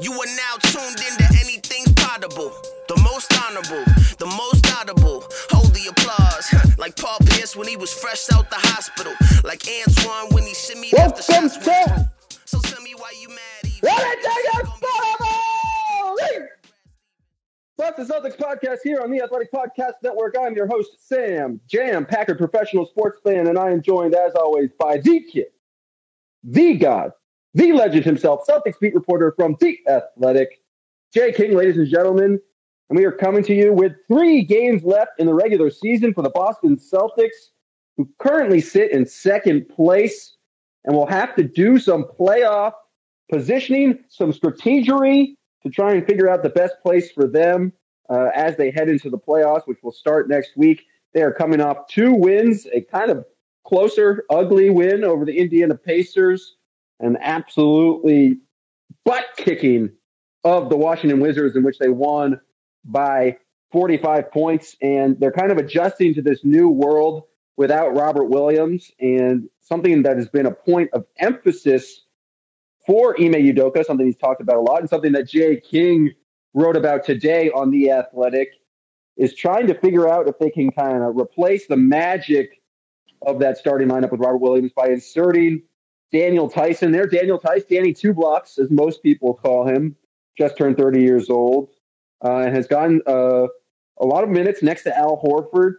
You are now tuned into anything's possible. The most honorable, the most audible. Hold the applause. like Paul Pierce when he was fresh out the hospital. Like Antoine when he shimmied after shots. So tell me why you mad. That's the Celtics podcast here on the Athletic Podcast Network. I'm your host, Sam Jam, Packard professional sports fan, and I am joined, as always, by the kid, the god, the legend himself, Celtics beat reporter from The Athletic, Jay King, ladies and gentlemen. And we are coming to you with three games left in the regular season for the Boston Celtics, who currently sit in second place and will have to do some playoff positioning, some strategery to try and figure out the best place for them uh, as they head into the playoffs, which will start next week. They are coming off two wins, a kind of closer, ugly win over the Indiana Pacers, and absolutely butt kicking of the Washington Wizards, in which they won by 45 points. And they're kind of adjusting to this new world without Robert Williams, and something that has been a point of emphasis for Ime Udoka, something he's talked about a lot, and something that Jay King wrote about today on The Athletic, is trying to figure out if they can kind of replace the magic of that starting lineup with Robert Williams by inserting Daniel Tyson there. Daniel Theis, Danny Two Blocks, as most people call him, just turned 30 years old, uh, and has gotten uh, a lot of minutes next to Al Horford.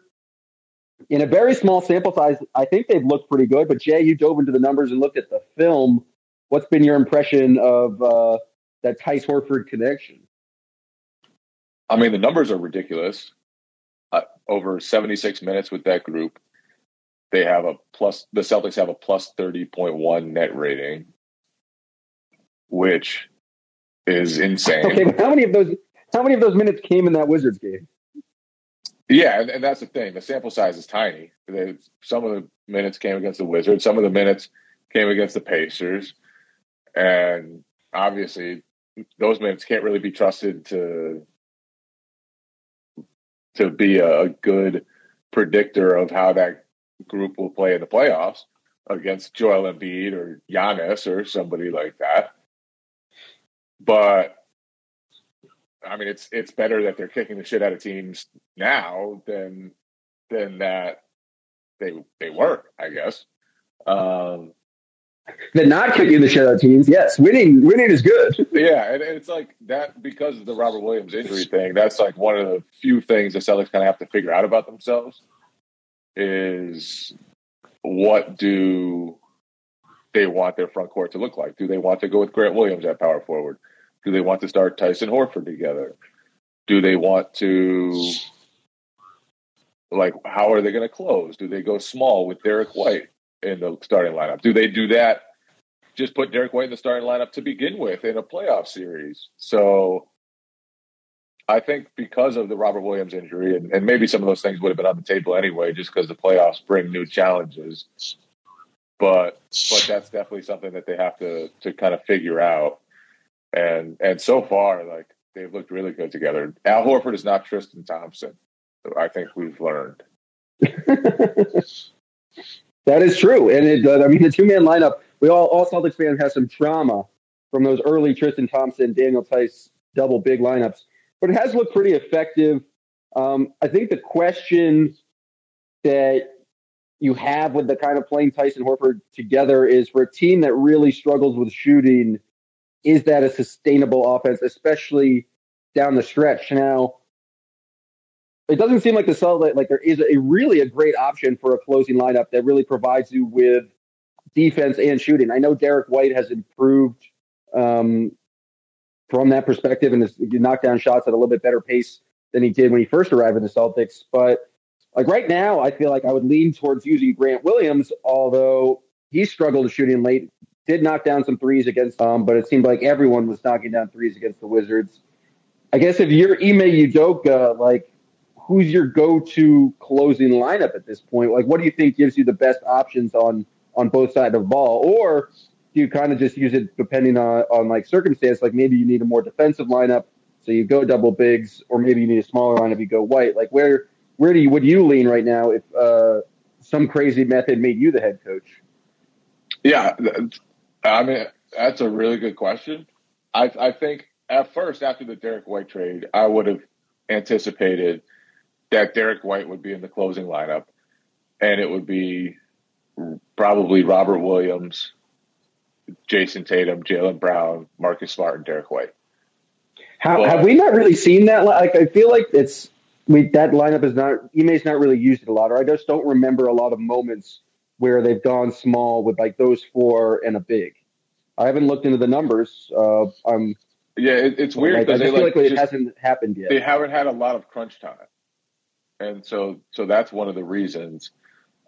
In a very small sample size, I think they've looked pretty good. But Jay, you dove into the numbers and looked at the film what's been your impression of uh, that Theis Horford connection? I mean, the numbers are ridiculous. Uh, over 76 minutes with that group, they have a plus. The Celtics have a plus 30.1 net rating, which is insane. Okay, but how many of those? How many of those minutes came in that Wizards game? Yeah, and, and that's the thing. The sample size is tiny. Some of the minutes came against the Wizards. Some of the minutes came against the Pacers and obviously those minutes can't really be trusted to to be a good predictor of how that group will play in the playoffs against Joel Embiid or Giannis or somebody like that. But I mean, it's it's better that they're kicking the shit out of teams now than than that they they were, I guess. Um, than not kicking the shit out of teams. Yes, winning winning is good. Yeah, and it's like that because of the Robert Williams injury thing. That's like one of the few things the Celtics kind of have to figure out about themselves is what do they want their front court to look like? Do they want to go with Grant Williams at power forward? Do they want to start Tyson Horford together? Do they want to like how are they going to close? Do they go small with Derrick White? in the starting lineup? Do they do that? Just put Derrick White in the starting lineup to begin with in a playoff series. So I think because of the Robert Williams injury, and, and maybe some of those things would have been on the table anyway, just because the playoffs bring new challenges. But but that's definitely something that they have to to kind of figure out. And and so far, like they've looked really good together. Al Horford is not Tristan Thompson. I think we've learned. That is true, and it. Uh, I mean, the two man lineup. We all all Celtics fans have some trauma from those early Tristan Thompson, Daniel Theis double big lineups, but it has looked pretty effective. Um, I think the question that you have with the kind of playing Tyson Horford together is for a team that really struggles with shooting, is that a sustainable offense, especially down the stretch? Now, it doesn't seem like the Celtics like there is a really a great option for a closing lineup that really provides you with defense and shooting. I know Derrick White has improved um, from that perspective and has knocked down shots at a little bit better pace than he did when he first arrived in the Celtics. But like right now, I feel like I would lean towards using Grant Williams, although he struggled shooting late. Did knock down some threes against um, but it seemed like everyone was knocking down threes against the Wizards. I guess if you're Ime Udoka, like who's your go-to closing lineup at this point? Like, what do you think gives you the best options on on both sides of the ball, or you kind of just use it depending on on like circumstance? Like maybe you need a more defensive lineup, so you go double bigs, or maybe you need a smaller lineup, you go white. Like where where do you would you lean right now if uh, some crazy method made you the head coach? Yeah, I mean that's a really good question. I I think at first after the Derrick White trade, I would have anticipated that Derrick White would be in the closing lineup, and it would be probably Robert Williams, Jayson Tatum, Jaylen Brown, Marcus Smart, and Derrick White. How, have we not really seen that? Like, I feel like it's we that lineup is not Ime's not really used it a lot, or I just don't remember a lot of moments where they've gone small with like those four and a big. I haven't looked into the numbers. Uh, I'm yeah, it, it's weird because like, I like, like it hasn't happened yet. They haven't had a lot of crunch time and so so that's one of the reasons.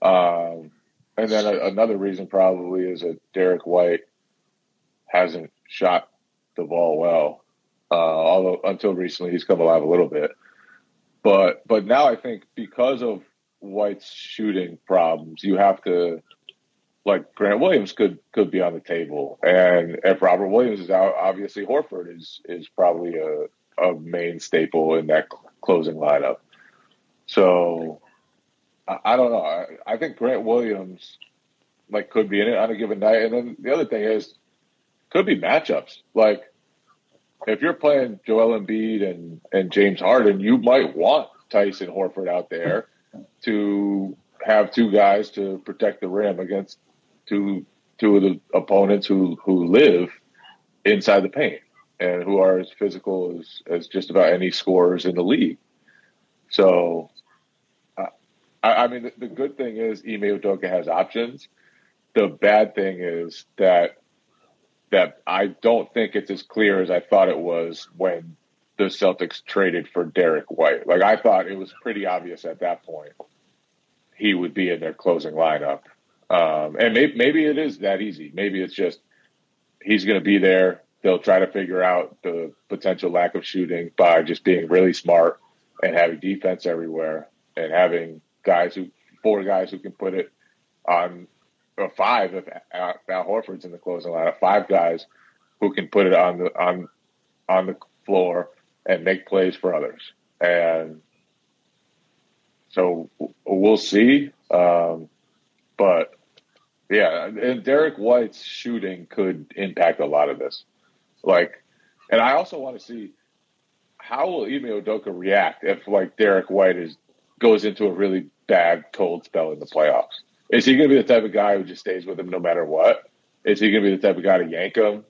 Um, and then a, another reason probably is that Derrick White hasn't shot the ball well, uh, although until recently he's come alive a little bit. But but now I think because of White's shooting problems, you have to like Grant Williams could could be on the table, and if Robert Williams is out, obviously Horford is is probably a a main staple in that closing lineup. So I, I don't know. I, I, think Grant Williams like could be in it on a given night. And then the other thing is could be matchups. Like if you're playing Joel Embiid and, and James Harden, you might want Tyson Horford out there to have two guys to protect the rim against two two of the opponents who who live inside the paint and who are as physical as, as just about any scorers in the league. So I, mean, the, the, good thing is Ime Udoka has options. The bad thing is that that I don't think it's as clear as I thought it was when the Celtics traded for Derrick White. Like I thought it was pretty obvious at that point he would be in their closing lineup. Um, and maybe, maybe it is that easy. Maybe it's just he's going to be there. They'll try to figure out the potential lack of shooting by just being really smart and having defense everywhere and having guys who four guys who can put it on or five if Al Horford's in the closing lineup, five guys who can put it on the on on the floor and make plays for others. And so we'll see. Um, but yeah, and Derrick White's shooting could impact a lot of this. Like, and I also want to see how will Ime Udoka react if like Derrick White is goes into a really bad cold spell in the playoffs? Is he going to be the type of guy who just stays with him no matter what? Is he going to be the type of guy to yank him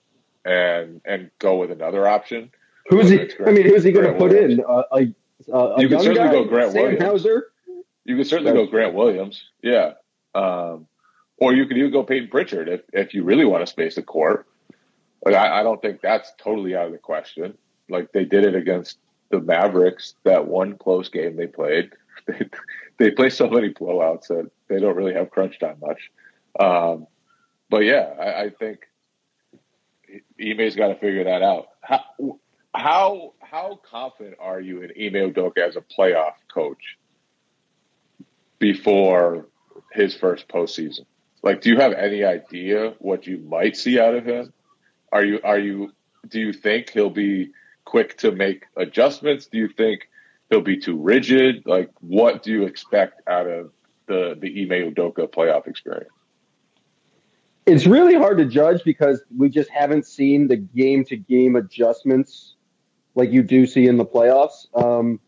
and and go with another option? Who's he? I mean, who's he going to put Williams? in? Uh, a, uh, you can certainly guy, go Grant Sam Williams. Hauser? You can certainly go Grant Williams. Yeah. Um, or you could even go Payton Pritchard if, if you really want to space the court. Like I, I don't think that's totally out of the question. Like they did it against the Mavericks that one close game they played. They, play so many blowouts that they don't really have crunch time much. Um, but yeah, I, I think Ime's got to figure that out. How, how how confident are you in Ime Udoka as a playoff coach before his first postseason? Like, do you have any idea what you might see out of him? Are you are you do you think he'll be quick to make adjustments? Do you think he'll be too rigid? Like, what do you expect out of the the Ime Udoka playoff experience? It's really hard to judge because we just haven't seen the game to game adjustments like you do see in the playoffs. Um,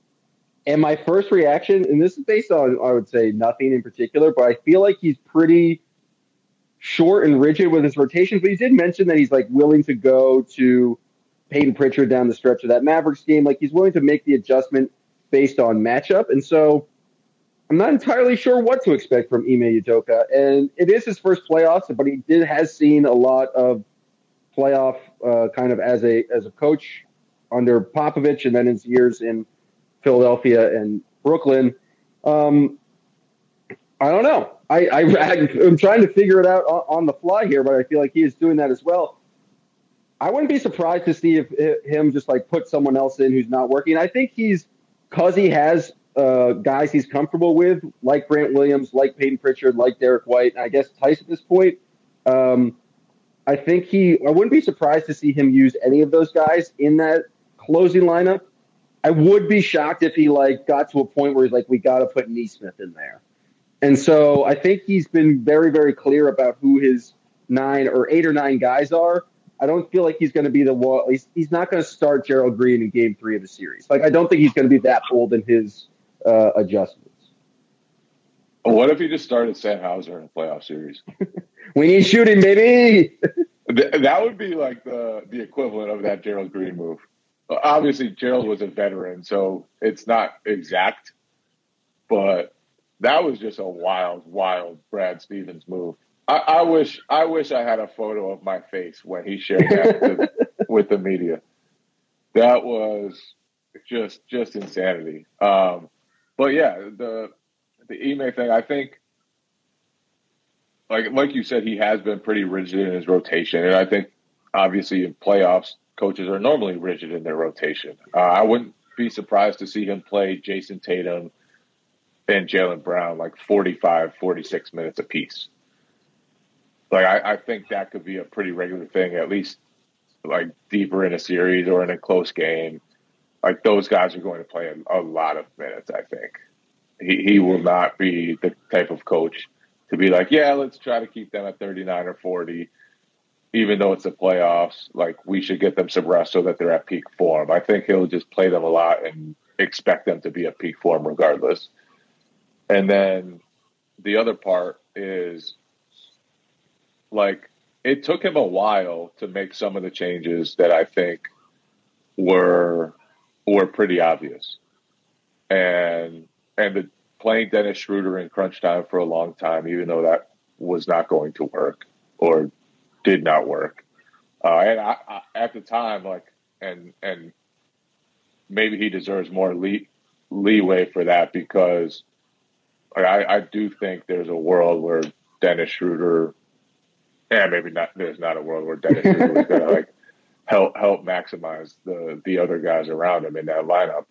and my first reaction, and this is based on, I would say, nothing in particular, but I feel like he's pretty short and rigid with his rotations. But he did mention that he's like willing to go to Payton Pritchard down the stretch of that Mavericks game. Like he's willing to make the adjustment based on matchup. And so I'm not entirely sure what to expect from Ime Udoka. And it is his first playoffs, but he did has seen a lot of playoff uh, kind of as a as a coach under Popovich and then his years in Philadelphia and Brooklyn. Um, I don't know. I, I am trying to figure it out on, on, the fly here, but I feel like he is doing that as well. I wouldn't be surprised to see if, if him just like put someone else in who's not working. I think he's because he has uh, guys he's comfortable with, like Grant Williams, like Payton Pritchard, like Derrick White, and I guess Theis at this point. Um, I think he. I wouldn't be surprised to see him use any of those guys in that closing lineup. I would be shocked if he like got to a point where he's like, we got to put Nesmith in there. And so I think he's been very, very clear about who his nine or eight or nine guys are. I don't feel like he's going to be the one. He's, he's not going to start Gerald Green in Game Three of the series. Like I don't think he's going to be that bold in his uh, adjustments. What if he just started Sam Hauser in a playoff series? we need shooting, baby. that would be like the the equivalent of that Gerald Green move. Obviously, Gerald was a veteran, so it's not exact, but that was just a wild, wild Brad Stevens move. I, I wish I wish I had a photo of my face when he shared that with, with the media. That was just just insanity. Um, but yeah, the the Ime thing, I think, like like you said, he has been pretty rigid in his rotation, and I think obviously in playoffs, coaches are normally rigid in their rotation. Uh, I wouldn't be surprised to see him play Jayson Tatum and Jaylen Brown like 45, 46 minutes apiece. Like I, I think that could be a pretty regular thing, at least like deeper in a series or in a close game. Like those guys are going to play a, a lot of minutes. I think he, he will not be the type of coach to be like, yeah, let's try to keep them at 39 or 40, even though it's the playoffs. Like, we should get them some rest so that they're at peak form. I think he'll just play them a lot and expect them to be at peak form regardless. And then the other part is like, it took him a while to make some of the changes that I think were were pretty obvious. And and the playing Dennis Schroeder in crunch time for a long time, even though that was not going to work or did not work. Uh, and I, I, at the time, like, and and maybe he deserves more lee, leeway for that because I, I do think there's a world where Dennis Schroeder, and maybe not. There's not a world where Dennis Schroeder is going to like help help maximize the the other guys around him in that lineup.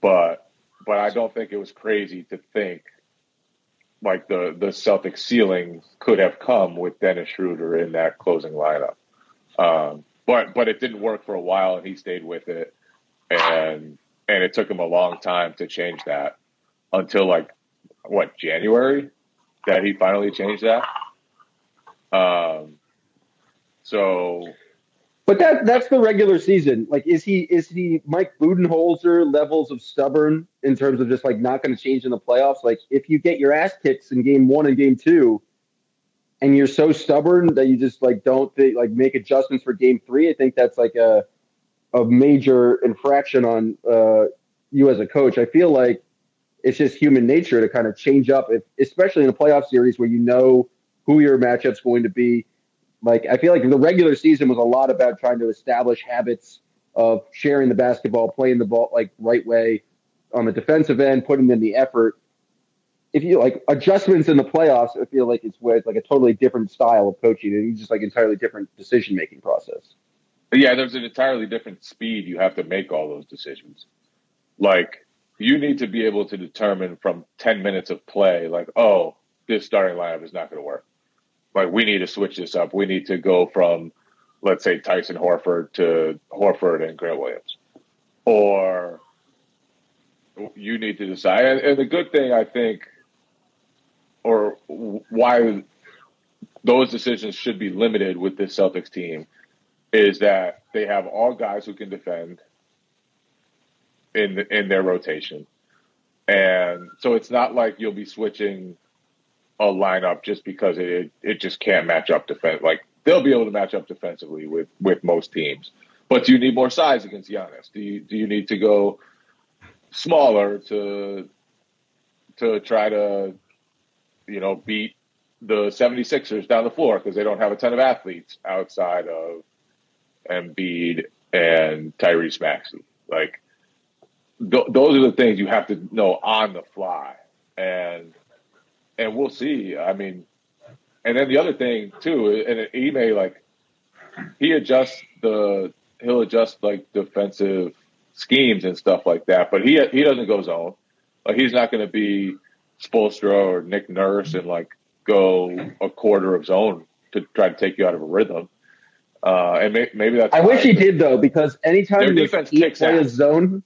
But but I don't think it was crazy to think like the the Celtics ceiling could have come with Dennis Schroeder in that closing lineup. Um, but but it didn't work for a while, and he stayed with it, and and it took him a long time to change that until like what January that he finally changed that. Um, so but that that's the regular season. Like, is he is he Mike Budenholzer levels of stubborn in terms of just like not going to change in the playoffs? Like, if you get your ass kicked in game one and game two, and you're so stubborn that you just like don't like make adjustments for game three, I think that's like a a major infraction on uh, you as a coach. I feel like it's just human nature to kind of change up, if, especially in a playoff series where you know who your matchup's going to be like I feel like the regular season was a lot about trying to establish habits of sharing the basketball, playing the ball like right way on the defensive end, putting in the effort. If you like adjustments in the playoffs, I feel like it's with like a totally different style of coaching and just like entirely different decision making process. Yeah, there's an entirely different speed you have to make all those decisions. Like you need to be able to determine from 10 minutes of play, like, oh, this starting lineup is not going to work like we need to switch this up. We need to go from, let's say, Tyson Horford to Horford and Grant Williams, or you need to decide. And, and the good thing, I think, or why those decisions should be limited with this Celtics team, is that they have all guys who can defend in in their rotation, and so it's not like you'll be switching a lineup just because it it just can't match up defense. Like they'll be able to match up defensively with with most teams, but do you need more size against Giannis? Do you do you need to go smaller to to try to you know beat the 76ers down the floor because they don't have a ton of athletes outside of Embiid and Tyrese Maxey. Like th- those are the things you have to know on the fly, and and we'll see. I mean, and then the other thing too, and he may like he adjusts the he'll adjust like defensive schemes and stuff like that, but he he doesn't go zone. Like he's not going to be Spoelstra or Nick Nurse and like go a quarter of zone to try to take you out of a rhythm. Uh, and may, maybe that's. I wish he did though, because anytime Their defense play kicks a zone,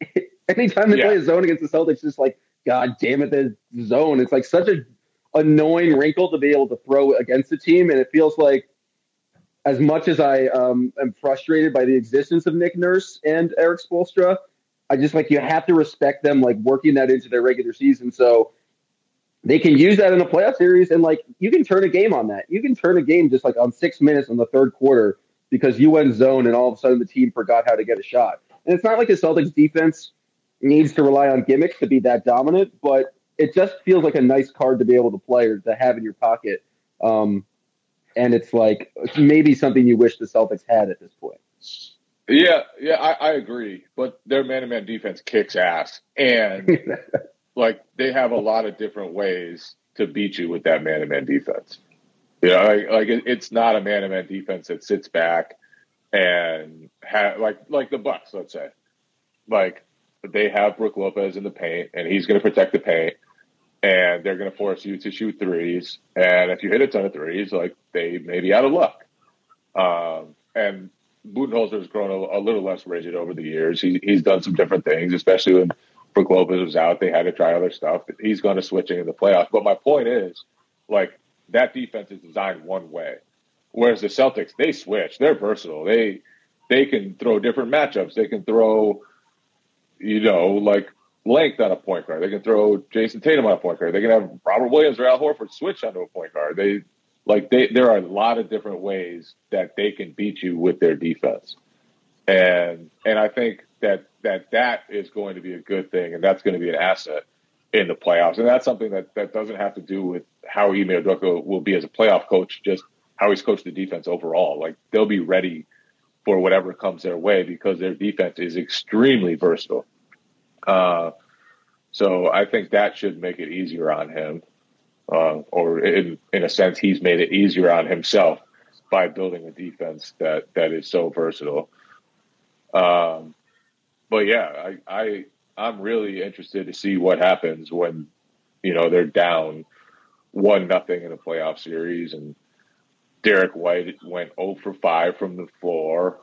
anytime they Yeah. play a zone against the Celtics, just like, God damn it, the zone. It's like such a annoying wrinkle to be able to throw against the team, and it feels like as much as I um, am frustrated by the existence of Nick Nurse and Erik Spoelstra, I just like you have to respect them like working that into their regular season. So they can use that in a playoff series and like you can turn a game on that. You can turn a game just like on six minutes in the third quarter because you went zone and all of a sudden the team forgot how to get a shot. And it's not like the Celtics defense needs to rely on gimmicks to be that dominant, but it just feels like a nice card to be able to play or to have in your pocket. Um, and it's like maybe something you wish the Celtics had at this point. Yeah, yeah, I, I agree. But their man-to-man defense kicks ass, and like they have a lot of different ways to beat you with that man-to-man defense. You know, like, like it, it's not a man-to-man defense that sits back and ha- like like the Bucks, let's say, like they have Brook Lopez in the paint, and he's going to protect the paint, and they're going to force you to shoot threes, and if you hit a ton of threes, like they may be out of luck. Um, and Budenholzer has grown a, a little less rigid over the years. He, he's done some different things, especially when Brook Lopez was out. They had to try other stuff. He's going to switching in the playoffs. But my point is, like that defense is designed one way, whereas the Celtics they switch. They're versatile. They they can throw different matchups. They can throw, you know, like length on a point guard. They can throw Jayson Tatum on a point guard. They can have Robert Williams or Al Horford switch onto a point guard. They like they there are a lot of different ways that they can beat you with their defense. And and I think that that that is going to be a good thing and that's going to be an asset in the playoffs. And that's something that that doesn't have to do with how Ime Udoka will be as a playoff coach, just how he's coached the defense overall. Like they'll be ready for whatever comes their way because their defense is extremely versatile. Uh, so I think that should make it easier on him, uh, or in in a sense, he's made it easier on himself by building a defense that that is so versatile. Um, but yeah, I, I I'm really interested to see what happens when you know they're down one nothing in a playoff series and Derrick White went 0 for 5 from the floor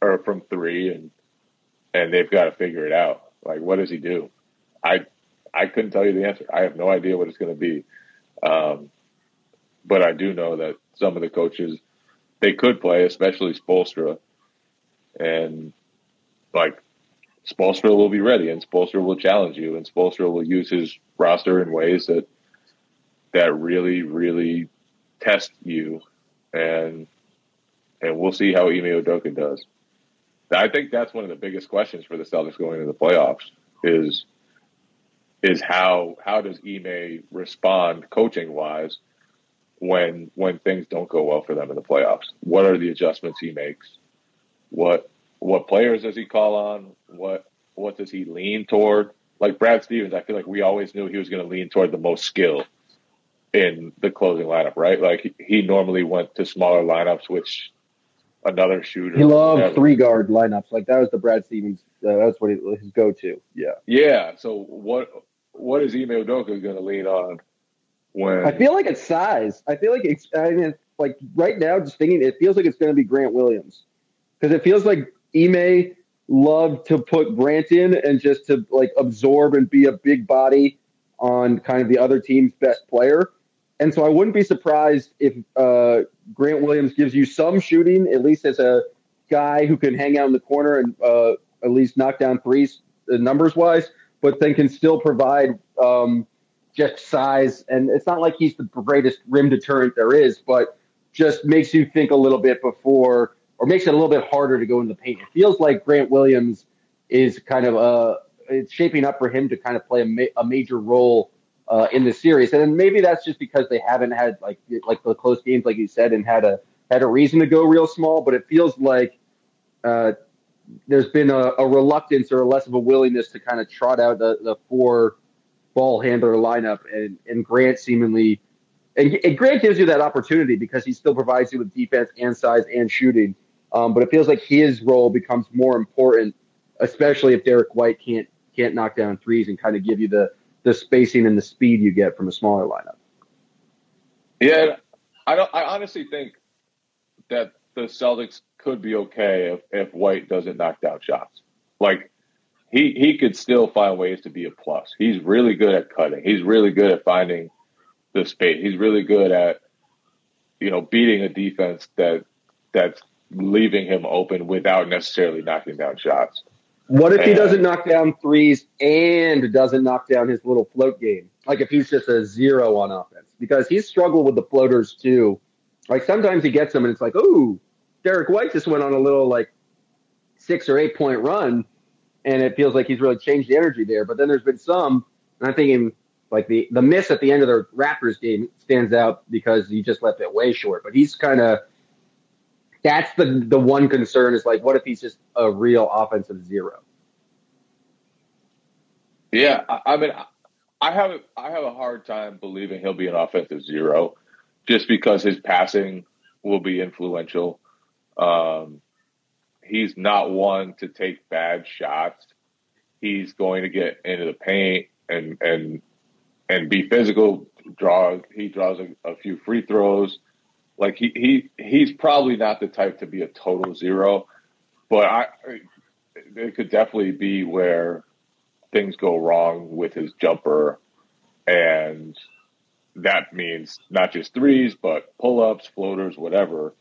or from 3 and and they've got to figure it out. Like what does he do? I I couldn't tell you the answer. I have no idea what it's going to be. Um, but I do know that some of the coaches they could play, especially Spoelstra, and like Spoelstra will be ready, and Spoelstra will challenge you, and Spoelstra will use his roster in ways that that really, really test you, and and we'll see how Ime Udoka does. I think that's one of the biggest questions for the Celtics going into the playoffs is is how how does Ime respond coaching wise when when things don't go well for them in the playoffs? What are the adjustments he makes? What what players does he call on? What what does he lean toward? Like Brad Stevens, I feel like we always knew he was going to lean toward the most skill in the closing lineup, right? Like he, he normally went to smaller lineups, which another shooter. He loved whatever. three guard lineups. Like that was the Brad Stevens. Uh, that's what he, his go to. Yeah. Yeah. So what what is Ime Udoka going to lean on when I feel like it's size. I feel like it's. I mean, like right now, just thinking, it feels like it's going to be Grant Williams because it feels like Ime loved to put Grant in and just to like absorb and be a big body on kind of the other team's best player. And so I wouldn't be surprised if uh, Grant Williams gives you some shooting, at least as a guy who can hang out in the corner and uh, at least knock down threes uh, numbers wise, but then can still provide um, just size. And it's not like he's the greatest rim deterrent there is, but just makes you think a little bit before, or makes it a little bit harder to go in the paint. It feels like Grant Williams is kind of uh, it's shaping up for him to kind of play a, ma- a major role uh, in the series. And maybe that's just because they haven't had like like the close games, like you said, and had a had a reason to go real small. But it feels like uh, there's been a, a, reluctance or less of a willingness to kind of trot out the, the four ball handler lineup, and, and Grant seemingly. And, and Grant gives you that opportunity because he still provides you with defense and size and shooting. Um, but it feels like his role becomes more important, especially if Derrick White can't can't knock down threes and kind of give you the the spacing and the speed you get from a smaller lineup. Yeah, I don't. I honestly think that the Celtics could be okay if, if White doesn't knock down shots. Like he he could still find ways to be a plus. He's really good at cutting. He's really good at finding the space. He's really good at you know beating a defense that that's leaving him open without necessarily knocking down shots. What if he uh, doesn't knock down threes and doesn't knock down his little float game? Like if he's just a zero on offense, because he's struggled with the floaters too. Like sometimes he gets them and it's like, oh, Derrick White just went on a little like six or eight point run, and it feels like he's really changed the energy there. But then there's been some, and I'm thinking like the the miss at the end of the Raptors game stands out because he just left it way short. But he's kind of that's the the one concern is like, what if he's just a real offensive zero? Yeah, I, I mean, I have I have a hard time believing he'll be an offensive zero, just because his passing will be influential. Um, he's not one to take bad shots. He's going to get into the paint and and and be physical. Draw he draws a, a few free throws. Like he he he's probably not the type to be a total zero, but I it could definitely be where things go wrong with his jumper, and that means not just threes but pull ups, floaters, whatever.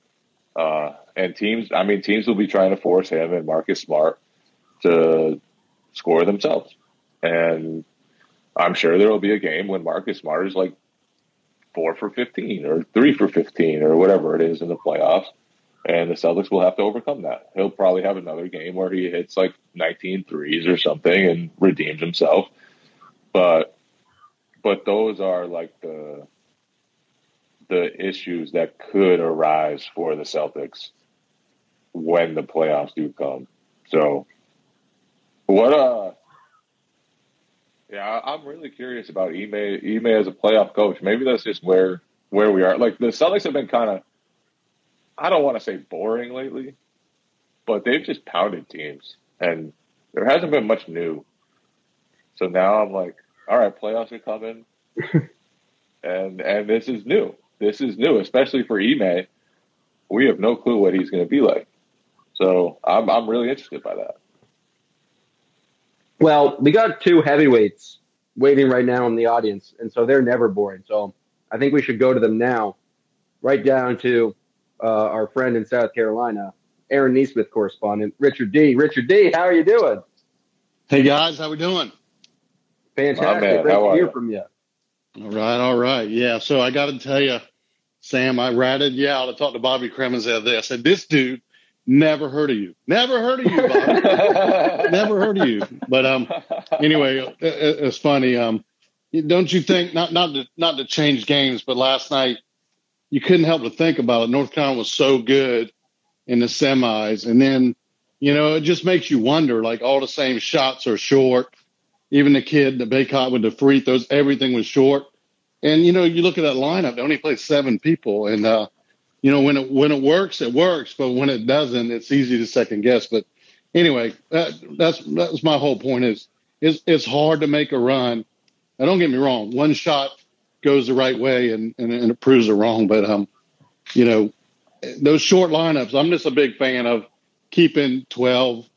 Uh, and teams, I mean, teams will be trying to force him and Marcus Smart to score themselves. And I'm sure there will be a game when Marcus Smart is like four for 15 or three for 15 or whatever it is in the playoffs. And the Celtics will have to overcome that. He'll probably have another game where he hits like 19 threes or something and redeems himself. But, but those are like the, the issues that could arise for the Celtics when the playoffs do come. So, what uh yeah, I'm really curious about Ime Ime as a playoff coach. Maybe that's just where where we are. Like the Celtics have been kind of I don't want to say boring lately, but they've just pounded teams and there hasn't been much new. So now I'm like, all right, playoffs are coming. and and this is new. This is new, especially for Ime. We have no clue what he's going to be like. So I'm I'm really interested by that. Well, we got two heavyweights waiting right now in the audience, and so they're never boring. So I think we should go to them now, right down to uh, our friend in South Carolina, Aaron Nesmith correspondent, Richard D. Richard D, how are you doing? Hey guys, how we doing? Fantastic. Great to hear you? from you. All right, all right. Yeah, so I got to tell you, Sam, I ratted you out. I talked to Bobby Cremins the other day. I said, this dude Never heard of you. Never heard of you, Bob. Never heard of you. But um, anyway, it, it's funny. Um, don't you think not not to not to change games, but last night you couldn't help but think about it. North Carolina was so good in the semis, and then you know it just makes you wonder. Like all the same shots are short. Even the kid, the Bacot with the free throws, everything was short. And you know, you look at that lineup; they only played seven people, and uh, you know, when it when it works, it works, but when it doesn't, it's easy to second guess. But anyway, that, that's that's my whole point. Is it's it's hard to make a run. Now, don't get me wrong. One shot goes the right way and, and, and it proves it wrong. But um, you know, those short lineups, I'm just a big fan of keeping 12,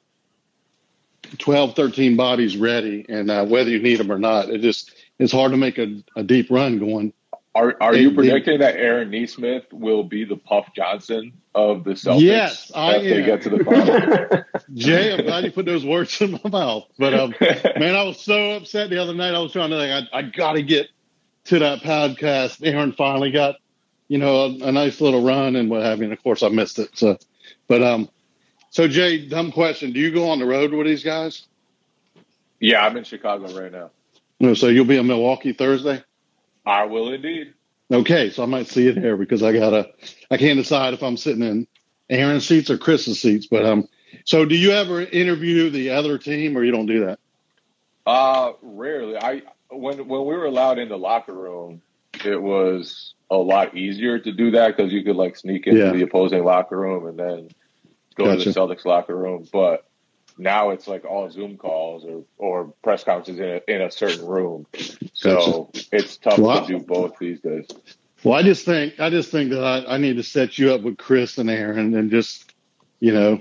12 13 bodies ready, and uh, whether you need them or not, it just it's hard to make a, a deep run going are are they, you predicting they, that Aaron Nesmith will be the Puff Johnson of the Celtics? Yes, I am. They get to the final. Jay, I'm glad you put those words in my mouth. But um, man, I was so upset the other night. I was trying to think, I, I got to get to that podcast. Aaron finally got, you know, a, a, nice little run and what have you. And of course, I missed it. So, but um, so Jay, dumb question: Do you go on the road with these guys? Yeah, I'm in Chicago right now. No, so you'll be in Milwaukee Thursday. I will indeed. Okay, so I might see it here because I gotta. I can't decide if I'm sitting in Aaron's seats or Chris's seats, but um, So, do you ever interview the other team, or you don't do that? Uh, rarely. I when when we were allowed in the locker room, it was a lot easier to do that because you could like sneak into Yeah. the opposing locker room and then go to the Celtics locker room. But now it's like all Zoom calls or or press conferences in a, in a certain room. So it's tough Wow. to do both these days. Well, I just think I just think that I, I need to set you up with Chris and Aaron, and just you know,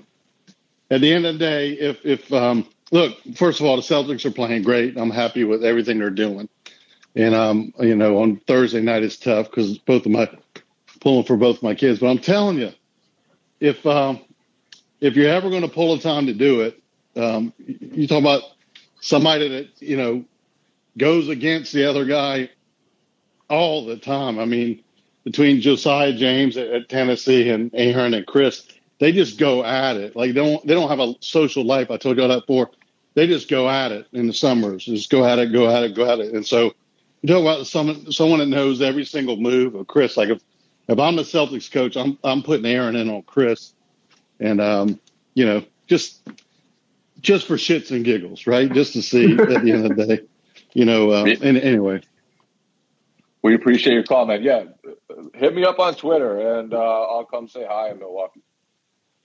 at the end of the day, if if um, look, first of all, the Celtics are playing great. I'm happy with everything they're doing, and um, you know, on Thursday night it's tough because both of my pulling for both my kids. But I'm telling you, if um, if you're ever going to pull a time to do it, um, you talk about somebody that you know goes against the other guy all the time. I mean, between Josiah James at, at Tennessee and Aaron and Chris, they just go at it. Like they don't they don't have a social life. I told you that before. They just go at it in the summers. Just go at it, go at it, go at it. And so you talk about someone someone that knows every single move of Chris. Like if if I'm the Celtics coach, I'm I'm putting Aaron in on Chris, and um, you know just just for shits and giggles, right? Just to see at the end of the day, you know. Um, and anyway, We appreciate your comment. Yeah, hit me up on Twitter and uh, I'll come say hi in Milwaukee.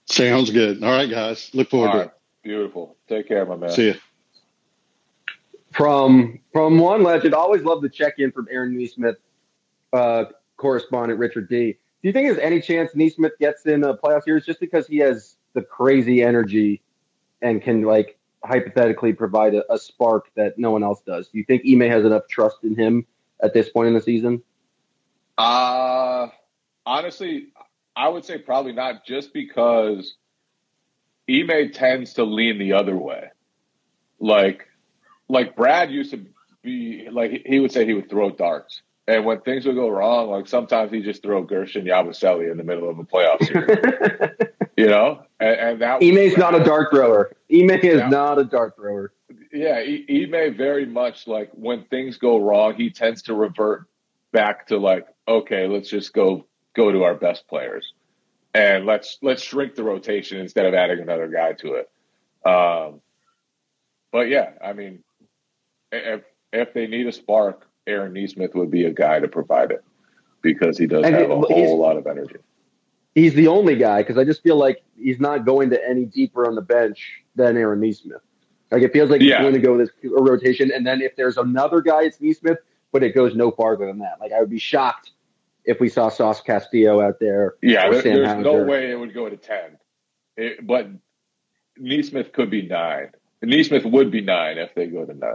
sounds good. All right, guys, look forward All to right, beautiful. Take care, my man. See you. From from one legend, always love the check in from Aaron Nesmith, uh, correspondent Richard D. Do you think there's any chance Nesmith gets in a playoff series just because he has the crazy energy and can like hypothetically provide a, a spark that no one else does? Do you think Ime has enough trust in him at this point in the season? Uh honestly, I would say probably not just because Ime tends to lean the other way. Like like Brad used to be like he would say he would throw darts. And when things would go wrong, like sometimes he'd just throw Guerschon Yabusele in the middle of a playoff series. you know? And, and that Ime's not a dart thrower. Ime is Yeah. not a dart thrower. Yeah, Ime very much like when things go wrong, he tends to revert back to like, okay, let's just go go to our best players, and let's let's shrink the rotation instead of adding another guy to it. Um, but yeah, I mean, if if they need a spark, Aaron Nesmith would be a guy to provide it because he does And have a it- he's- whole lot of energy. He's the only guy because I just feel like he's not going to any deeper on the bench than Aaron Nesmith. Like it feels like he's going to go this rotation, and then if there's another guy, it's Nesmith, but it goes no farther than that. Like I would be shocked if we saw Sauce Castillo out there. Yeah, there, there's no way it would go to ten, it, but Nesmith could be nine. Nesmith would be nine if they go to nine.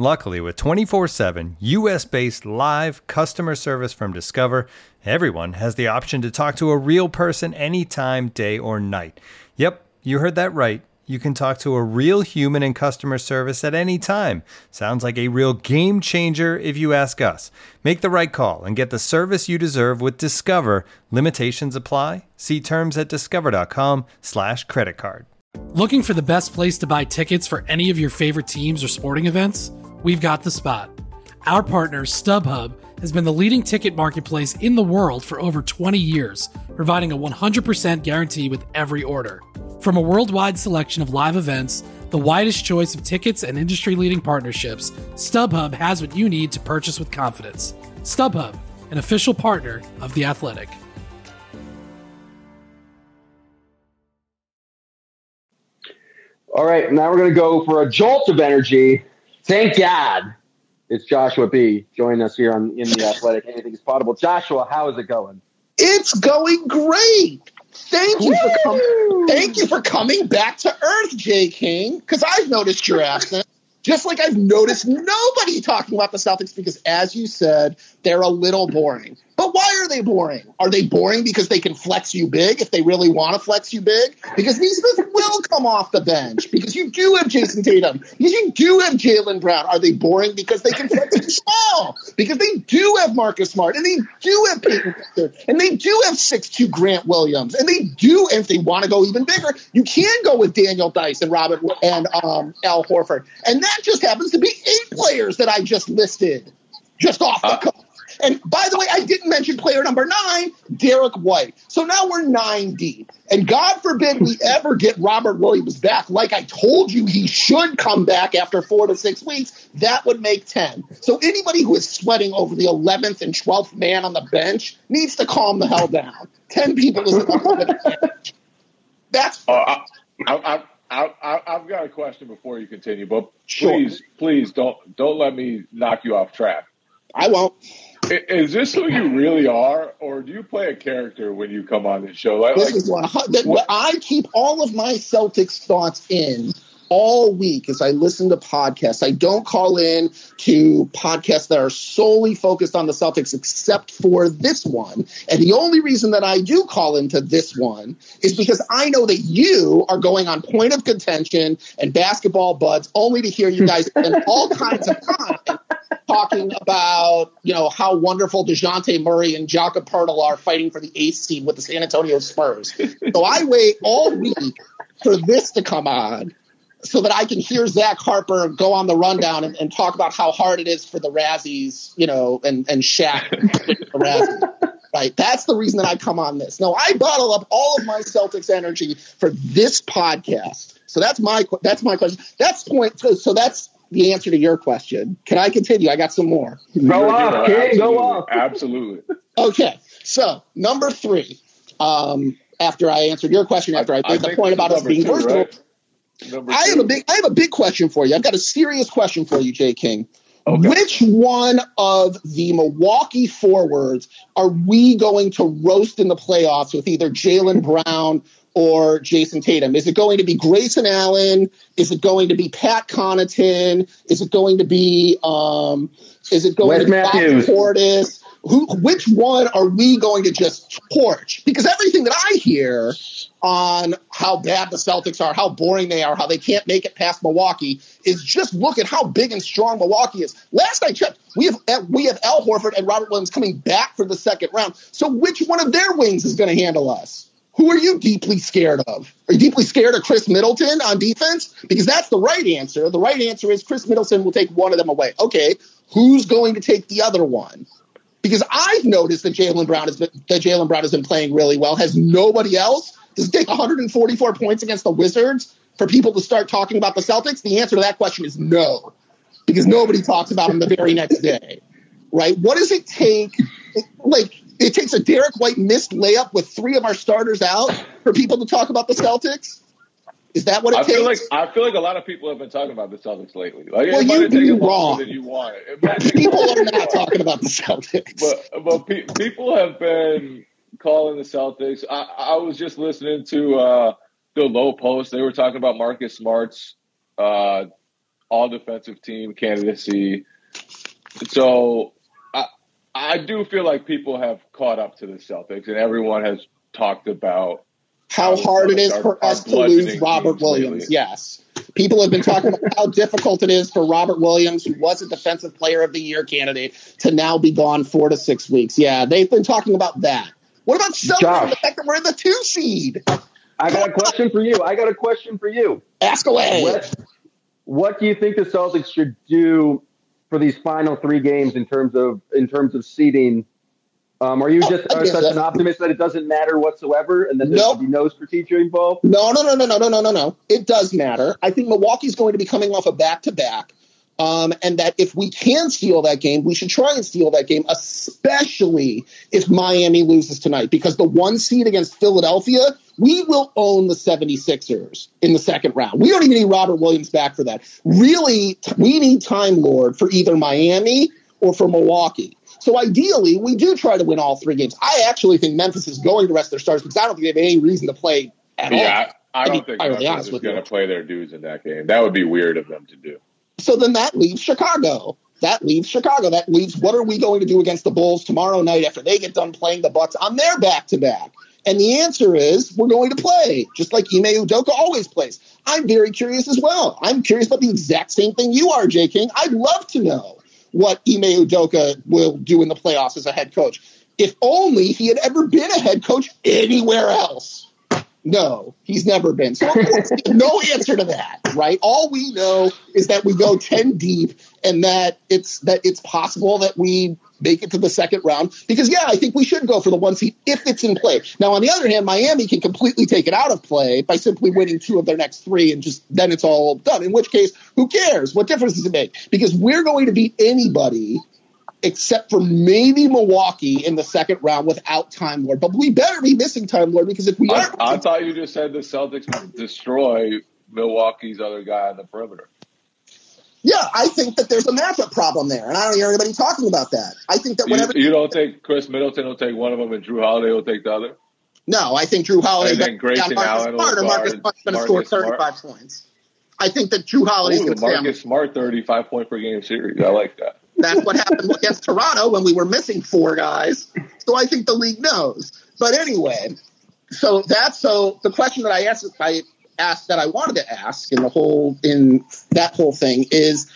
Luckily, with 24 7 US based live customer service from Discover, everyone has the option to talk to a real person anytime, day or night. Yep, you heard that right. You can talk to a real human in customer service at any time. Sounds like a real game changer if you ask us. Make the right call and get the service you deserve with Discover. Limitations apply. See terms at discover.com/slash credit card. Looking for the best place to buy tickets for any of your favorite teams or sporting events? We've got the spot. Our partner, StubHub, has been the leading ticket marketplace in the world for over 20 years, providing a 100% guarantee with every order. From a worldwide selection of live events, the widest choice of tickets, and industry leading partnerships, StubHub has what you need to purchase with confidence. StubHub, an official partner of The Athletic. All right, now we're going to go for a jolt of energy. Thank God it's Joshua B. joining us here on in the Athletic. Anything is possible. Joshua, how is it going? It's going great. Thank you for coming. Thank you for coming back to Earth, Jay King. Because I've noticed your absence, just like I've noticed nobody talking about the Celtics. Because, as you said, they're a little boring. But why are they boring? Are they boring because they can flex you big if they really want to flex you big? Because Nesmith will come off the bench because you do have Jayson Tatum, because you do have Jaylen Brown. Are they boring because they can flex you small? Because they do have Marcus Smart and they do have Payton Victor and they do have six two Grant Williams and they do. And if they want to go even bigger, you can go with Daniel Theis and Robert and um, Al Horford, and that just happens to be eight players that I just listed just off the cuff. And by the way, I didn't mention player number nine, Derrick White. So now we're nine deep. And God forbid we ever get Robert Williams back, like I told you he should come back after four to six weeks. That would make 10. So anybody who is sweating over the 11th and 12th man on the bench needs to calm the hell down. 10 people is enough on the. That's. Uh, I, I, I, I, I've got a question before you continue, but Sure. please, please don't don't let me knock you off track. I won't. Is this who you really are, or do you play a character when you come on this show? Like, This is one. That, I keep all of my Celtics thoughts in all week as I listen to podcasts. I don't call in to podcasts that are solely focused on the Celtics, except for this one. And the only reason that I do call into this one is because I know that you are going on point of contention and basketball buds, only to hear you guys spend all kinds of time talking about you know how wonderful Dejounte Murray and Jakob Poeltl are fighting for the eighth seed with the San Antonio Spurs. so I wait all week for this to come on so that I can hear Zach Harper go on the rundown and, and talk about how hard it is for the Razzies, you know, and and Shaq the Razzies. Right, that's the reason that I come on this. No, I bottle up all of my Celtics energy for this podcast. So that's my that's my question. That's point. So, so that's the answer to your question. Can I continue? I got some more. Go off, King. Go absolutely, off. Absolutely. Okay, so number three. Um, after I answered your question, after I I made the point about us being two, versatile, right? I have a big I have a big question for you. I've got a serious question for you, Jay King. Okay. Which one of the Milwaukee forwards are we going to roast in the playoffs with either Jaylen Brown or Jayson Tatum? Is it going to be Grayson Allen? Is it going to be Pat Connaughton? Is it going to be um, is it going Wes to be Matthews. Portis? Who, which one are we going to just torch? Because everything that I hear on how bad the Celtics are, how boring they are, how they can't make it past Milwaukee is just look at how big and strong Milwaukee is. Last I checked, we have we have Al Horford and Robert Williams coming back for the second round. So which one of their wings is going to handle us? Who are you deeply scared of? Are you deeply scared of Khris Middleton on defense? Because that's the right answer. The right answer is Khris Middleton will take one of them away. Okay, who's going to take the other one? Because I've noticed that Jaylen Brown has been that Jaylen Brown has been playing really well. Has nobody else? Does it take 144 points against the Wizards for people to start talking about the Celtics? The answer to that question is no, because nobody talks about them the very next day, right? What does it take? Like it takes a Derrick White missed layup with three of our starters out for people to talk about the Celtics. Is that what it I takes? feel like I feel like a lot of people have been talking about the Celtics lately. Like Well, you'd be wrong. than you wanted. It might have taken people are not talking about the Celtics. But but pe- people have been calling the Celtics. I, I was just listening to uh, the low post. They were talking about Marcus Smart's uh, all defensive team candidacy. So I I do feel like people have caught up to the Celtics, and everyone has talked about how hard it is our- for us to lose Robert Williams. lately. Yes. People have been talking about how difficult it is for Robert Williams, who was a defensive player of the year candidate, to now be gone four to six weeks. Yeah, they've been talking about that. What about celebrating Josh. the fact that we're in the two seed? I got a question for you. I got a question for you. Ask away. What, what do you think the Celtics should do for these final three games in terms of in terms of seeding? Um, are you just are such that. an optimist that it doesn't matter whatsoever, and that there Nope. should be no strategic involved? No, no, no, no, no, no, no, no, no. It does matter. I think Milwaukee's going to be coming off a back to back. Um, and that if we can steal that game, we should try and steal that game, especially if Miami loses tonight, because the one seed against Philadelphia, we will own the 76ers in the second round. We don't even need Robert Williams back for that. Really, we need Time Lord for either Miami or for Milwaukee. So ideally, we do try to win all three games. I actually think Memphis is going to rest their stars because I don't think they have any reason to play at all. Yeah, I, I don't think Memphis is going to play their dudes in that game. That would be weird of them to do. So then that leaves Chicago. that leaves Chicago. That leaves what are we going to do against the Bulls tomorrow night after they get done playing the Bucks on their back to back? And the answer is we're going to play, just like Ime Udoka always plays. I'm very curious as well. I'm curious about the exact same thing you are, Jay King. I'd love to know what Ime Udoka will do in the playoffs as a head coach. If only he had ever been a head coach anywhere else. No, he's never been. So no answer to that, right? All we know is that we go 10 deep and that it's that it's possible that we make it to the second round. Because yeah, I think we should go for the one seed if it's in play. Now on the other hand, Miami can completely take it out of play by simply winning two of their next three and just then it's all done. In which case, who cares? What difference does it make? Because we're going to beat anybody except for maybe Milwaukee in the second round without Time Lord. But we better be missing Time Lord because if we I, are, I thought you just said the Celtics would destroy Milwaukee's other guy on the perimeter. Yeah, I think that there's a matchup problem there, and I don't hear anybody talking about that. I think that You, whenever you don't think Khris Middleton will take one of them and Jrue Holiday will take the other? no, I think Jrue Holiday And then Grayson Marcus Allen Smart or Marcus Smart's going to score Marcus Smart. 35 points. I think that Jrue Holiday's going to Marcus Smart, 35 point per game series. I like that. That's what happened against Toronto when we were missing four guys. So I think the league knows. But anyway, so that's so the question that I asked is I asked that I wanted to ask in the whole in that whole thing is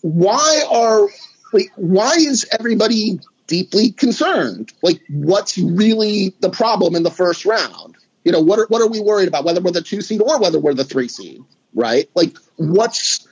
why are like why is everybody deeply concerned? Like what's really the problem in the first round? You know, what are what are we worried about? Whether we're the two seed or whether we're the three seed, right? Like what's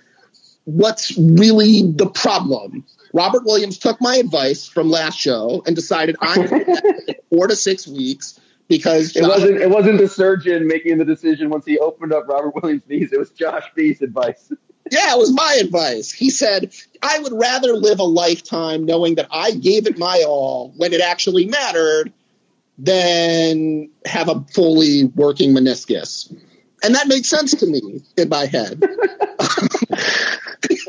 what's really the problem? Robert Williams took my advice from last show and decided I'm going to take four to six weeks because It wasn't. It wasn't the surgeon making the decision once he opened up Robert Williams' knees. It was Josh B's advice. Yeah, it was my advice. He said, I would rather live a lifetime knowing that I gave it my all when it actually mattered than have a fully working meniscus. And that makes sense to me in my head.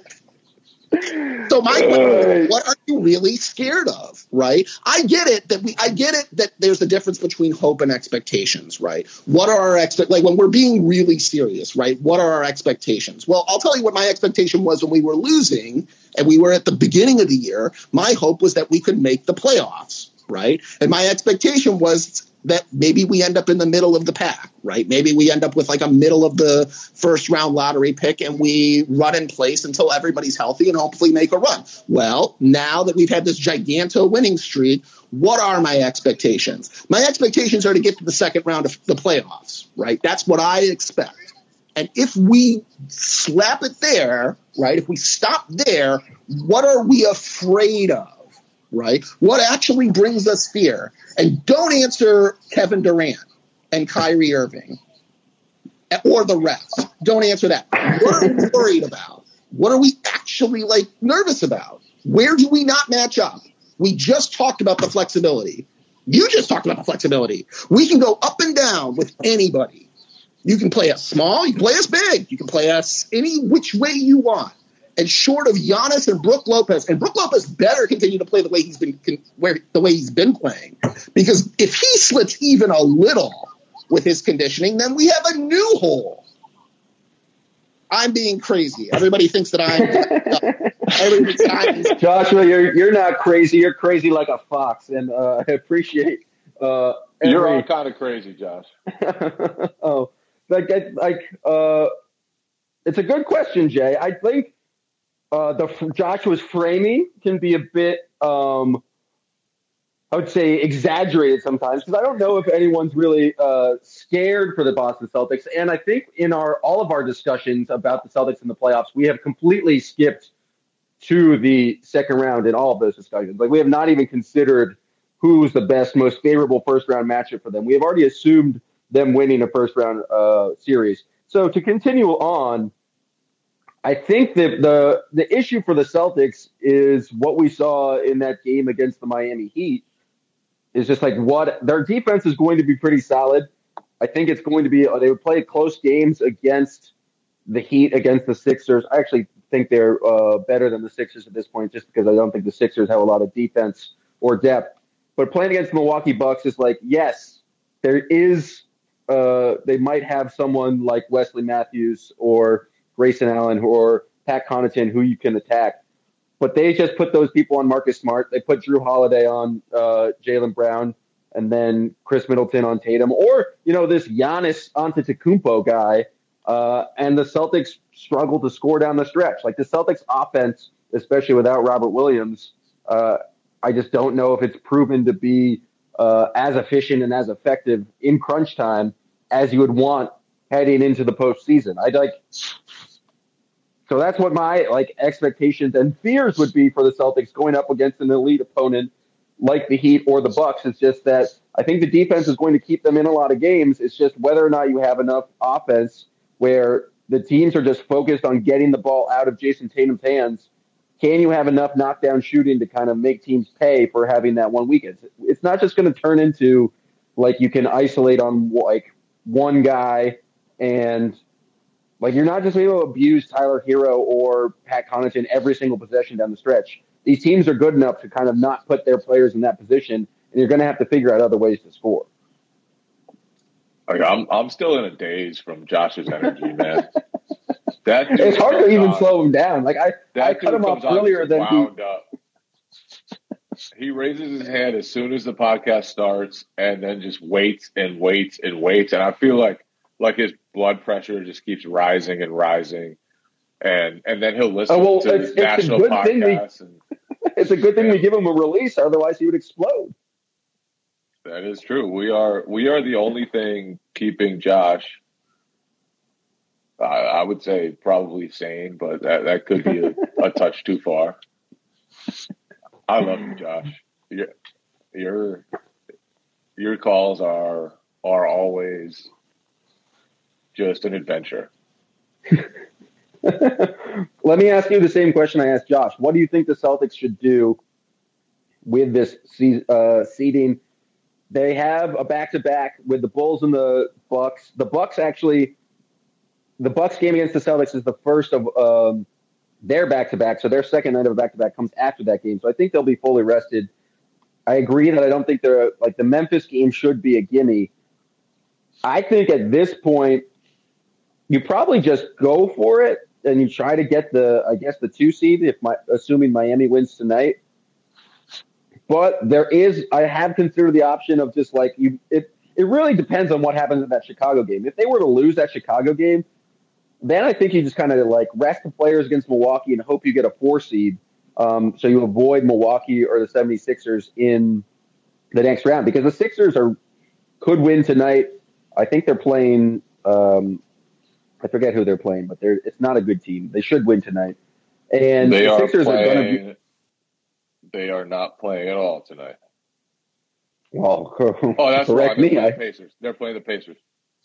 so my question is, what are you really scared of, right? I get it that we I get it that there's a difference between hope and expectations, right? What are our expect like when we're being really serious, right? What are our expectations? Well, I'll tell you what my expectation was when we were losing and we were at the beginning of the year. My hope was that we could make the playoffs, right? And my expectation was that maybe we end up in the middle of the pack, right? Maybe we end up with like a middle of the first round lottery pick and we run in place until everybody's healthy and hopefully make a run. Well, now that we've had this giganto winning streak, what are my expectations? My expectations are to get to the second round of the playoffs, right? That's what I expect. And if we slap it there, right? If we stop there, what are we afraid of? Right? What actually brings us fear? And don't answer Kevin Durant and Kyrie Irving or the refs. Don't answer that. What are we worried about? What are we actually like nervous about? Where do we not match up? We just talked about the flexibility. You just talked about the flexibility. We can go up and down with anybody. You can play us small, you can play us big, you can play us any which way you want. And short of Giannis and Brook Lopez, and Brook Lopez better continue to play the way he's been where the way he's been playing, because if he slips even a little with his conditioning, then we have a new hole. I'm being crazy. Everybody thinks that I'm. thinks that I'm Joshua, you're you're not crazy. You're crazy like a fox, and uh, I appreciate. Uh, You're all kind of crazy, Josh. oh, like like uh, it's a good question, Jay. I think uh, the Joshua's framing can be a bit, um, I would say, exaggerated sometimes because I don't know if anyone's really uh, scared for the Boston Celtics. And I think in our all of our discussions about the Celtics in the playoffs, we have completely skipped to the second round in all of those discussions. Like we have not even considered who's the best, most favorable first round matchup for them. We have already assumed them winning a first round uh, series. So to continue on, I think that the the issue for the Celtics is what we saw in that game against the Miami Heat. Is just like what their defense is going to be pretty solid. I think it's going to be they would play close games against the Heat, against the Sixers. I actually think they're uh, better than the Sixers at this point, just because I don't think the Sixers have a lot of defense or depth. But playing against the Milwaukee Bucks is like, yes, there is. Uh, they might have someone like Wesley Matthews or Grayson Allen or Pat Connaughton who you can attack. but they just put those people on Marcus Smart. They put Jrue Holiday on uh, Jaylen Brown, and then Khris Middleton on Tatum, or you know this Giannis Antetokounmpo guy. Uh, and the Celtics struggle to score down the stretch. Like the Celtics offense, especially without Robert Williams, uh, I just don't know if it's proven to be uh, as efficient and as effective in crunch time as you would want heading into the postseason. I'd like. So that's what my like expectations and fears would be for the Celtics going up against an elite opponent like the Heat or the Bucks. It's just that I think the defense is going to keep them in a lot of games. It's just whether or not you have enough offense where the teams are just focused on getting the ball out of Jayson Tatum's hands. Can you have enough knockdown shooting to kind of make teams pay for having that one weekend? It's not just going to turn into like you can isolate on like one guy and like you're not just able to abuse Tyler Herro or Pat Connaughton every single possession down the stretch. These teams are good enough to kind of not put their players in that position, and you're going to have to figure out other ways to score. Like I'm, I'm still in a daze from Josh's energy, man. That it's hard to even on- slow him down. Like I, That I cut him off earlier than he. up. He raises his hand as soon as the podcast starts, and then just waits and waits and waits. And I feel like like his blood pressure just keeps rising and rising, and and then he'll listen Oh, well, to it's- it's national good thing we- podcasts. And It's a good thing we give him a release, otherwise he would explode. that is true. We are we are the only thing keeping Josh. I, I would say probably sane, but that that could be a, a touch too far. I love you, Josh. Your your your calls are are always just an adventure. Let me ask you the same question I asked Josh. What do you think the Celtics should do with this uh, seeding? They have a back-to-back with the Bulls and the Bucks. The Bucks actually, the Bucks game against the Celtics is the first of um, their back-to-back. So their second night of a back-to-back comes after that game. So I think they'll be fully rested. I agree that I don't think they're like the Memphis game should be a gimme. I think at this point, you probably just go for it and you try to get the, I guess, the two seed if my, assuming Miami wins tonight. But there is, I have considered the option of just like you. It it really depends on what happens in that Chicago game. If they were to lose that Chicago game, then I think you just kind of like rest the players against Milwaukee and hope you get a four seed. Um, so you avoid Milwaukee or the 76ers in the next round because the Sixers are could win tonight. I think they're playing. Um, I forget who they're playing, but they're it's not a good team. They should win tonight. And they the are Sixers playing. are going to be. They are not playing at all tonight. Oh, well, Oh, that's correct wrong. They're me. playing I, the Pacers. They're playing the Pacers.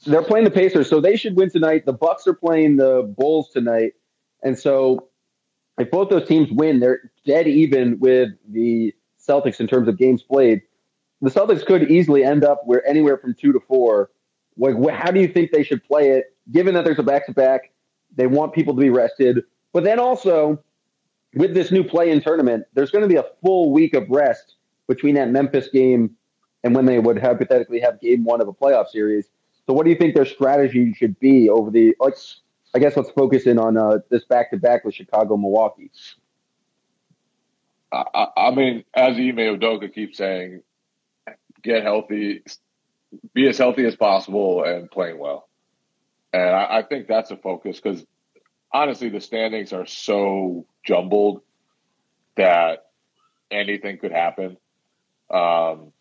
they're playing the Pacers, so they should win tonight. The Bucks are playing the Bulls tonight, and so if both those teams win, they're dead even with the Celtics in terms of games played. The Celtics could easily end up where anywhere from two to four. Like, how do you think they should play it? Given that there's a back to back, they want people to be rested, but then also with this new play-in tournament, there's going to be a full week of rest between that Memphis game and when they would hypothetically have game one of a playoff series. So what do you think their strategy should be over the like? I guess let's focus in on uh, this back to back with Chicago, Milwaukee. I, I, mean, as Ime Udoka keeps saying, get healthy, be as healthy as possible, and playing well. And I, I think that's a focus because honestly, the standings are so jumbled that anything could happen. Um,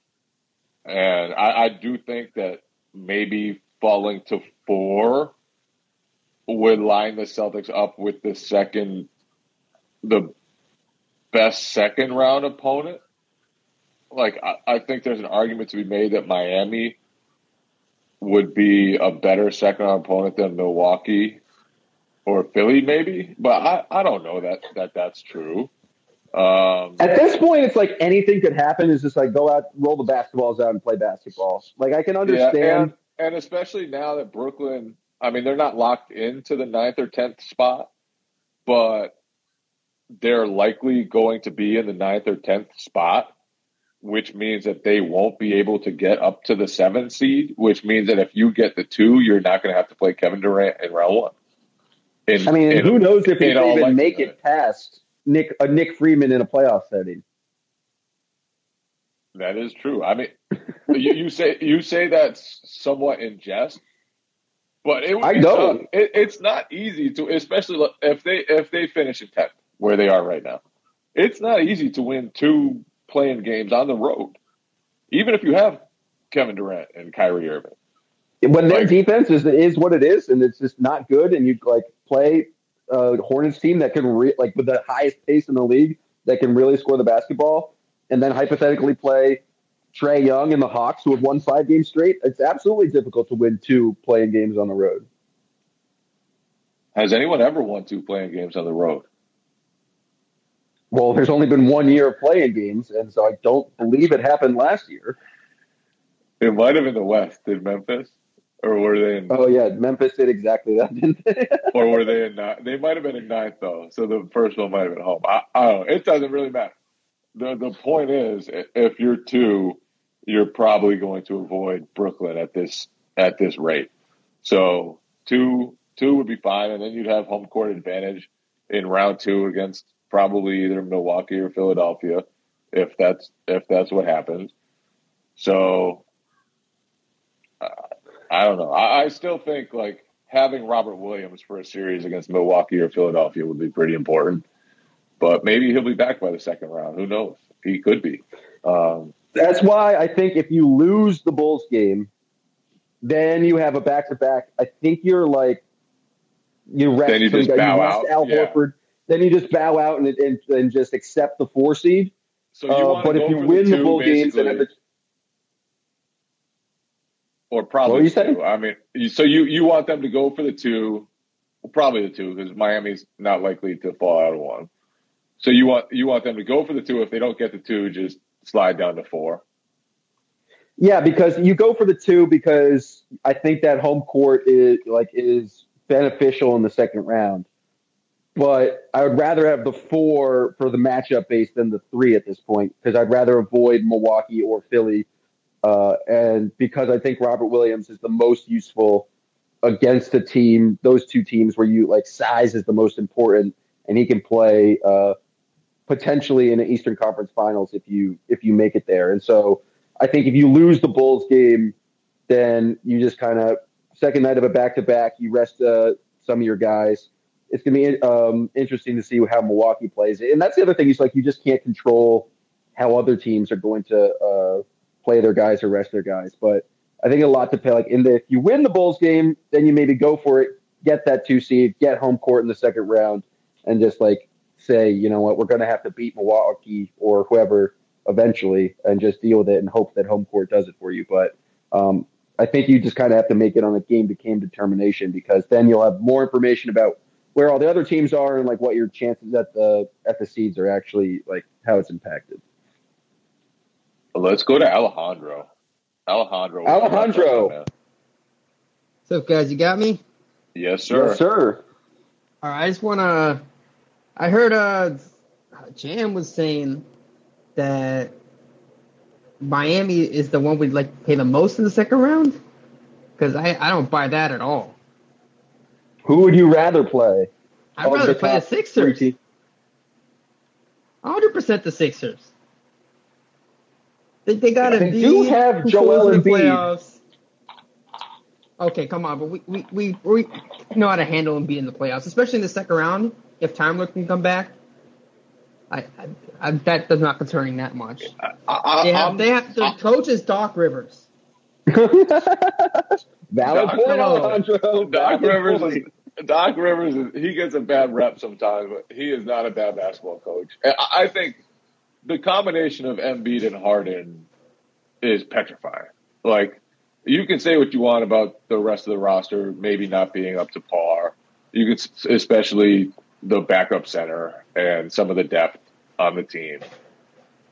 and I, I do think that maybe falling to four would line the Celtics up with the second, the best second round opponent. Like, I, I think there's an argument to be made that Miami would be a better second round opponent than Milwaukee or Philly, maybe. But I, I don't know that, that that's true. Um, At this point, it's like anything could happen. It's just like go out, roll the basketballs out, and play basketball. Like I can understand. Yeah, and, and especially now that Brooklyn, I mean, they're not locked into the ninth or tenth spot, but they're likely going to be in the ninth or tenth spot, which means that they won't be able to get up to the seventh seed. Which means that if you get the two, you're not going to have to play Kevin Durant and Raul. In, I mean, in- who knows if he in can even make it past Nick a Nick Freeman in a playoff setting. That is true. I mean, you, you say you say that's somewhat in jest, but it would I be know. tough. It, it's not easy to, especially if they if they finish in tenth where they are right now. It's not easy to win two playing games on the road, even if you have Kevin Durant and Kyrie Irving. When their Like- defense is is what it is, and it's just not good, and you like play a Hornets team that can re- like with the highest pace in the league that can really score the basketball, and then hypothetically play Trae Young and the Hawks who have won five games straight. It's absolutely difficult to win two playing games on the road. Has anyone ever won two playing games on the road? Well, there's only been one year of playing games, and so I don't believe it happened last year. It might have been the West. Did Memphis, or were they in? Oh yeah, Memphis did exactly that, didn't they? or were they in? Ninth? They might have been in ninth though. So the first one might have been home. I, I don't know. It doesn't really matter. the The point is, if you're two, you're probably going to avoid Brooklyn at this at this rate. So two two would be fine, and then you'd have home court advantage in round two against probably either Milwaukee or Philadelphia, if that's if that's what happens. So uh, I don't know. I, I still think like having Robert Williams for a series against Milwaukee or Philadelphia would be pretty important. But maybe he'll be back by the second round. Who knows? He could be. Um, That's why I think if you lose the Bulls game, then you have a back to back. I think you're like you rest Then you just guy- bow rest out, Al yeah. Horford. Then you just bow out and, and and just accept the four seed. so you Uh, want but if you win the Bull games and have the, or What probably were you two. saying? I mean, you- so you you want them to go for the two, well, probably the two because Miami's not likely to fall out of one. So you want you want them to go for the two. If they don't get the two, just slide down to four. yeah, because you go for the two because I think that home court is like is beneficial in the second round. But I would rather have the four for the matchup base than the three at this point because I'd rather avoid Milwaukee or Philly. Uh, and because I think Robert Williams is the most useful against a team, those two teams where you like size is the most important, and he can play uh, potentially in the Eastern Conference Finals if you if you make it there. And so I think if you lose the Bulls game, then you just kind of second night of a back to back, you rest uh, some of your guys. It's going to be um, interesting to see how Milwaukee plays. And that's the other thing is like you just can't control how other teams are going to uh, play their guys or rest their guys. But I think a lot to pay. Like in the if you win the Bulls game, then you maybe go for it, get that two seed, get home court in the second round, and just like say, you know what, we're going to have to beat Milwaukee or whoever eventually, and just deal with it and hope that home court does it for you. But um, I think you just kind of have to make it on a game to game determination because then you'll have more information about where all the other teams are and like what your chances at the at the seeds are actually like how it's impacted. Let's go to Alejandro. Alejandro. Alejandro. Man. What's up, guys? You got me? Yes, sir. Yes, sir. All right. I just want to. I heard uh, Jam was saying that Miami is the one we'd like to pay the most in the second round. Because I, I don't buy that at all. Who would you rather play? I'd Of rather the play the Sixers. 100% the Sixers. They, they got to They do have Joel in the Embiid. playoffs. Okay, come on, but we, we, we, we know how to handle Embiid in the playoffs, especially in the second round. If Time Lord can come back, I, I, I that does not concerning that much. I, They have, I'm- they have their coach is Doc Rivers. Valid Doc point, Rivers. Alejandro. Doc Rivers, point. is, Doc Rivers, is, he gets a bad rep sometimes, but he is not a bad basketball coach. I I think the combination of Embiid and Harden is petrifying. Like, you can say what you want about the rest of the roster maybe not being up to par. You could, especially the backup center and some of the depth on the team.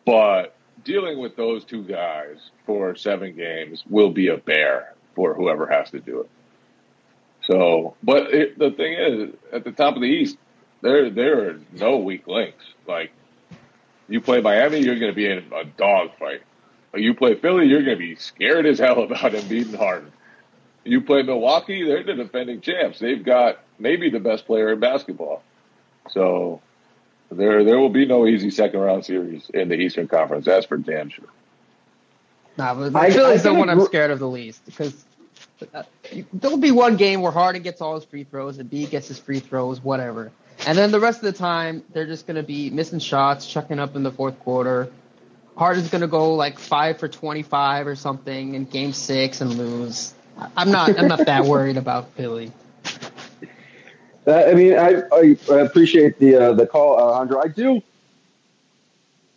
But dealing with those two guys for seven games will be a bear for whoever has to do it. So, but it, the thing is, at the top of the East, there there are no weak links. Like you play Miami, you're going to be in a dogfight. You play Philly, you're going to be scared as hell about Embiid beating Harden. You play Milwaukee, they're the defending champs. They've got maybe the best player in basketball. So There, there will be no easy second round series in the Eastern Conference. That's for damn sure. Nah, but I- Philly's I the one I'm scared of the least because uh, there'll be one game where Harden gets all his free throws and B gets his free throws, whatever. And then the rest of the time, they're just going to be missing shots, chucking up in the fourth quarter. Harden's going to go like five for 25 or something in game six and lose. I- I'm not, I'm not that worried about Philly. Uh, I mean, I, I appreciate the uh, the call, Alejandro. I do.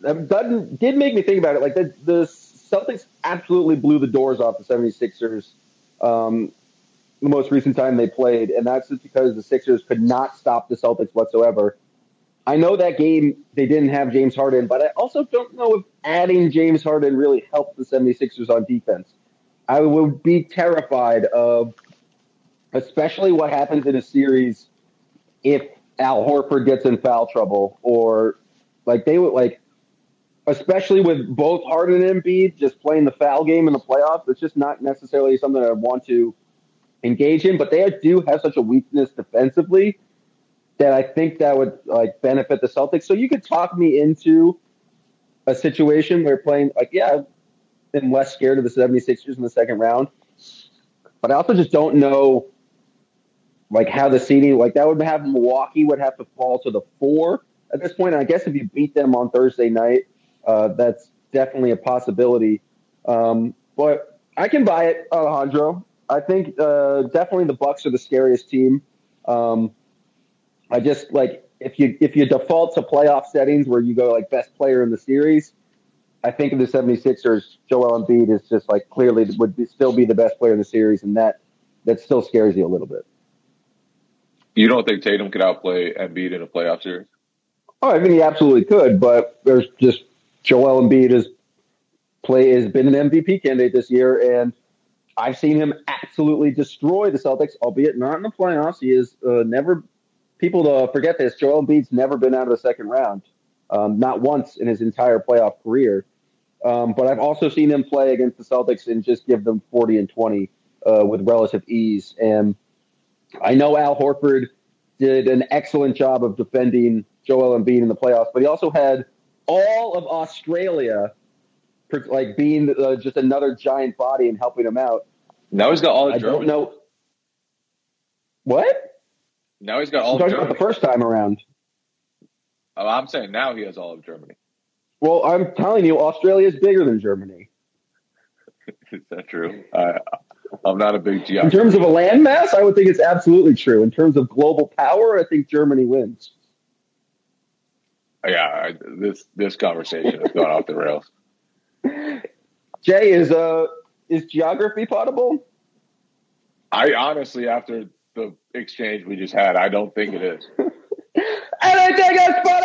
That did make me think about it. Like the the Celtics absolutely blew the doors off the 76ers um, the most recent time they played, and that's just because the Sixers could not stop the Celtics whatsoever. I know that game they didn't have James Harden, but I also don't know if adding James Harden really helped the 76ers on defense. I would be terrified of, especially what happens in a series if Al Horford gets in foul trouble or like they would like, especially with both Harden and Embiid just playing the foul game in the playoffs. It's just not necessarily something I want to engage in. But they do have such a weakness defensively that I think that would like benefit the Celtics. So you could talk me into a situation where playing like yeah, I'm less scared of the 76ers in the second round. But I also just don't know like how the seeding like that would have Milwaukee would have to fall to the four at this point. And I guess if you beat them on Thursday night, uh, that's definitely a possibility. Um, but I can buy it, Alejandro. I think uh, definitely the Bucks are the scariest team. Um, I just like if you if you default to playoff settings where you go like best player in the series, I think in the 76ers, Joel Embiid is just like clearly would be, still be the best player in the series, and that that still scares you a little bit. You don't think Tatum could outplay Embiid in a playoff series? Oh, I mean he absolutely could, but there's just Joel Embiid has play has been an MVP candidate this year, and I've seen him absolutely destroy the Celtics, albeit not in the playoffs. He is uh, never people to forget this. Joel Embiid's never been out of the second round, um, not once in his entire playoff career. Um, but I've also seen him play against the Celtics and just give them 40 and 20 uh, with relative ease. And I know Al Horford did an excellent job of defending Joel Embiid in the playoffs, but he also had all of Australia like being uh, just another giant body and helping him out. Now he's got all of I don't Germany. know what. Now he's got I'm all of talking about the first time around. Oh, I'm saying now he has all of Germany. Well, I'm telling you, Australia is bigger than Germany Is that true? I, I'm not a big geography. in terms of a landmass. I would think it's absolutely true. In terms of global power, I think Germany wins. yeah, I, this this conversation has gone off the rails. Jay is uh is geography potable? I honestly, after the exchange we just had, I don't think it is. Anything is potable.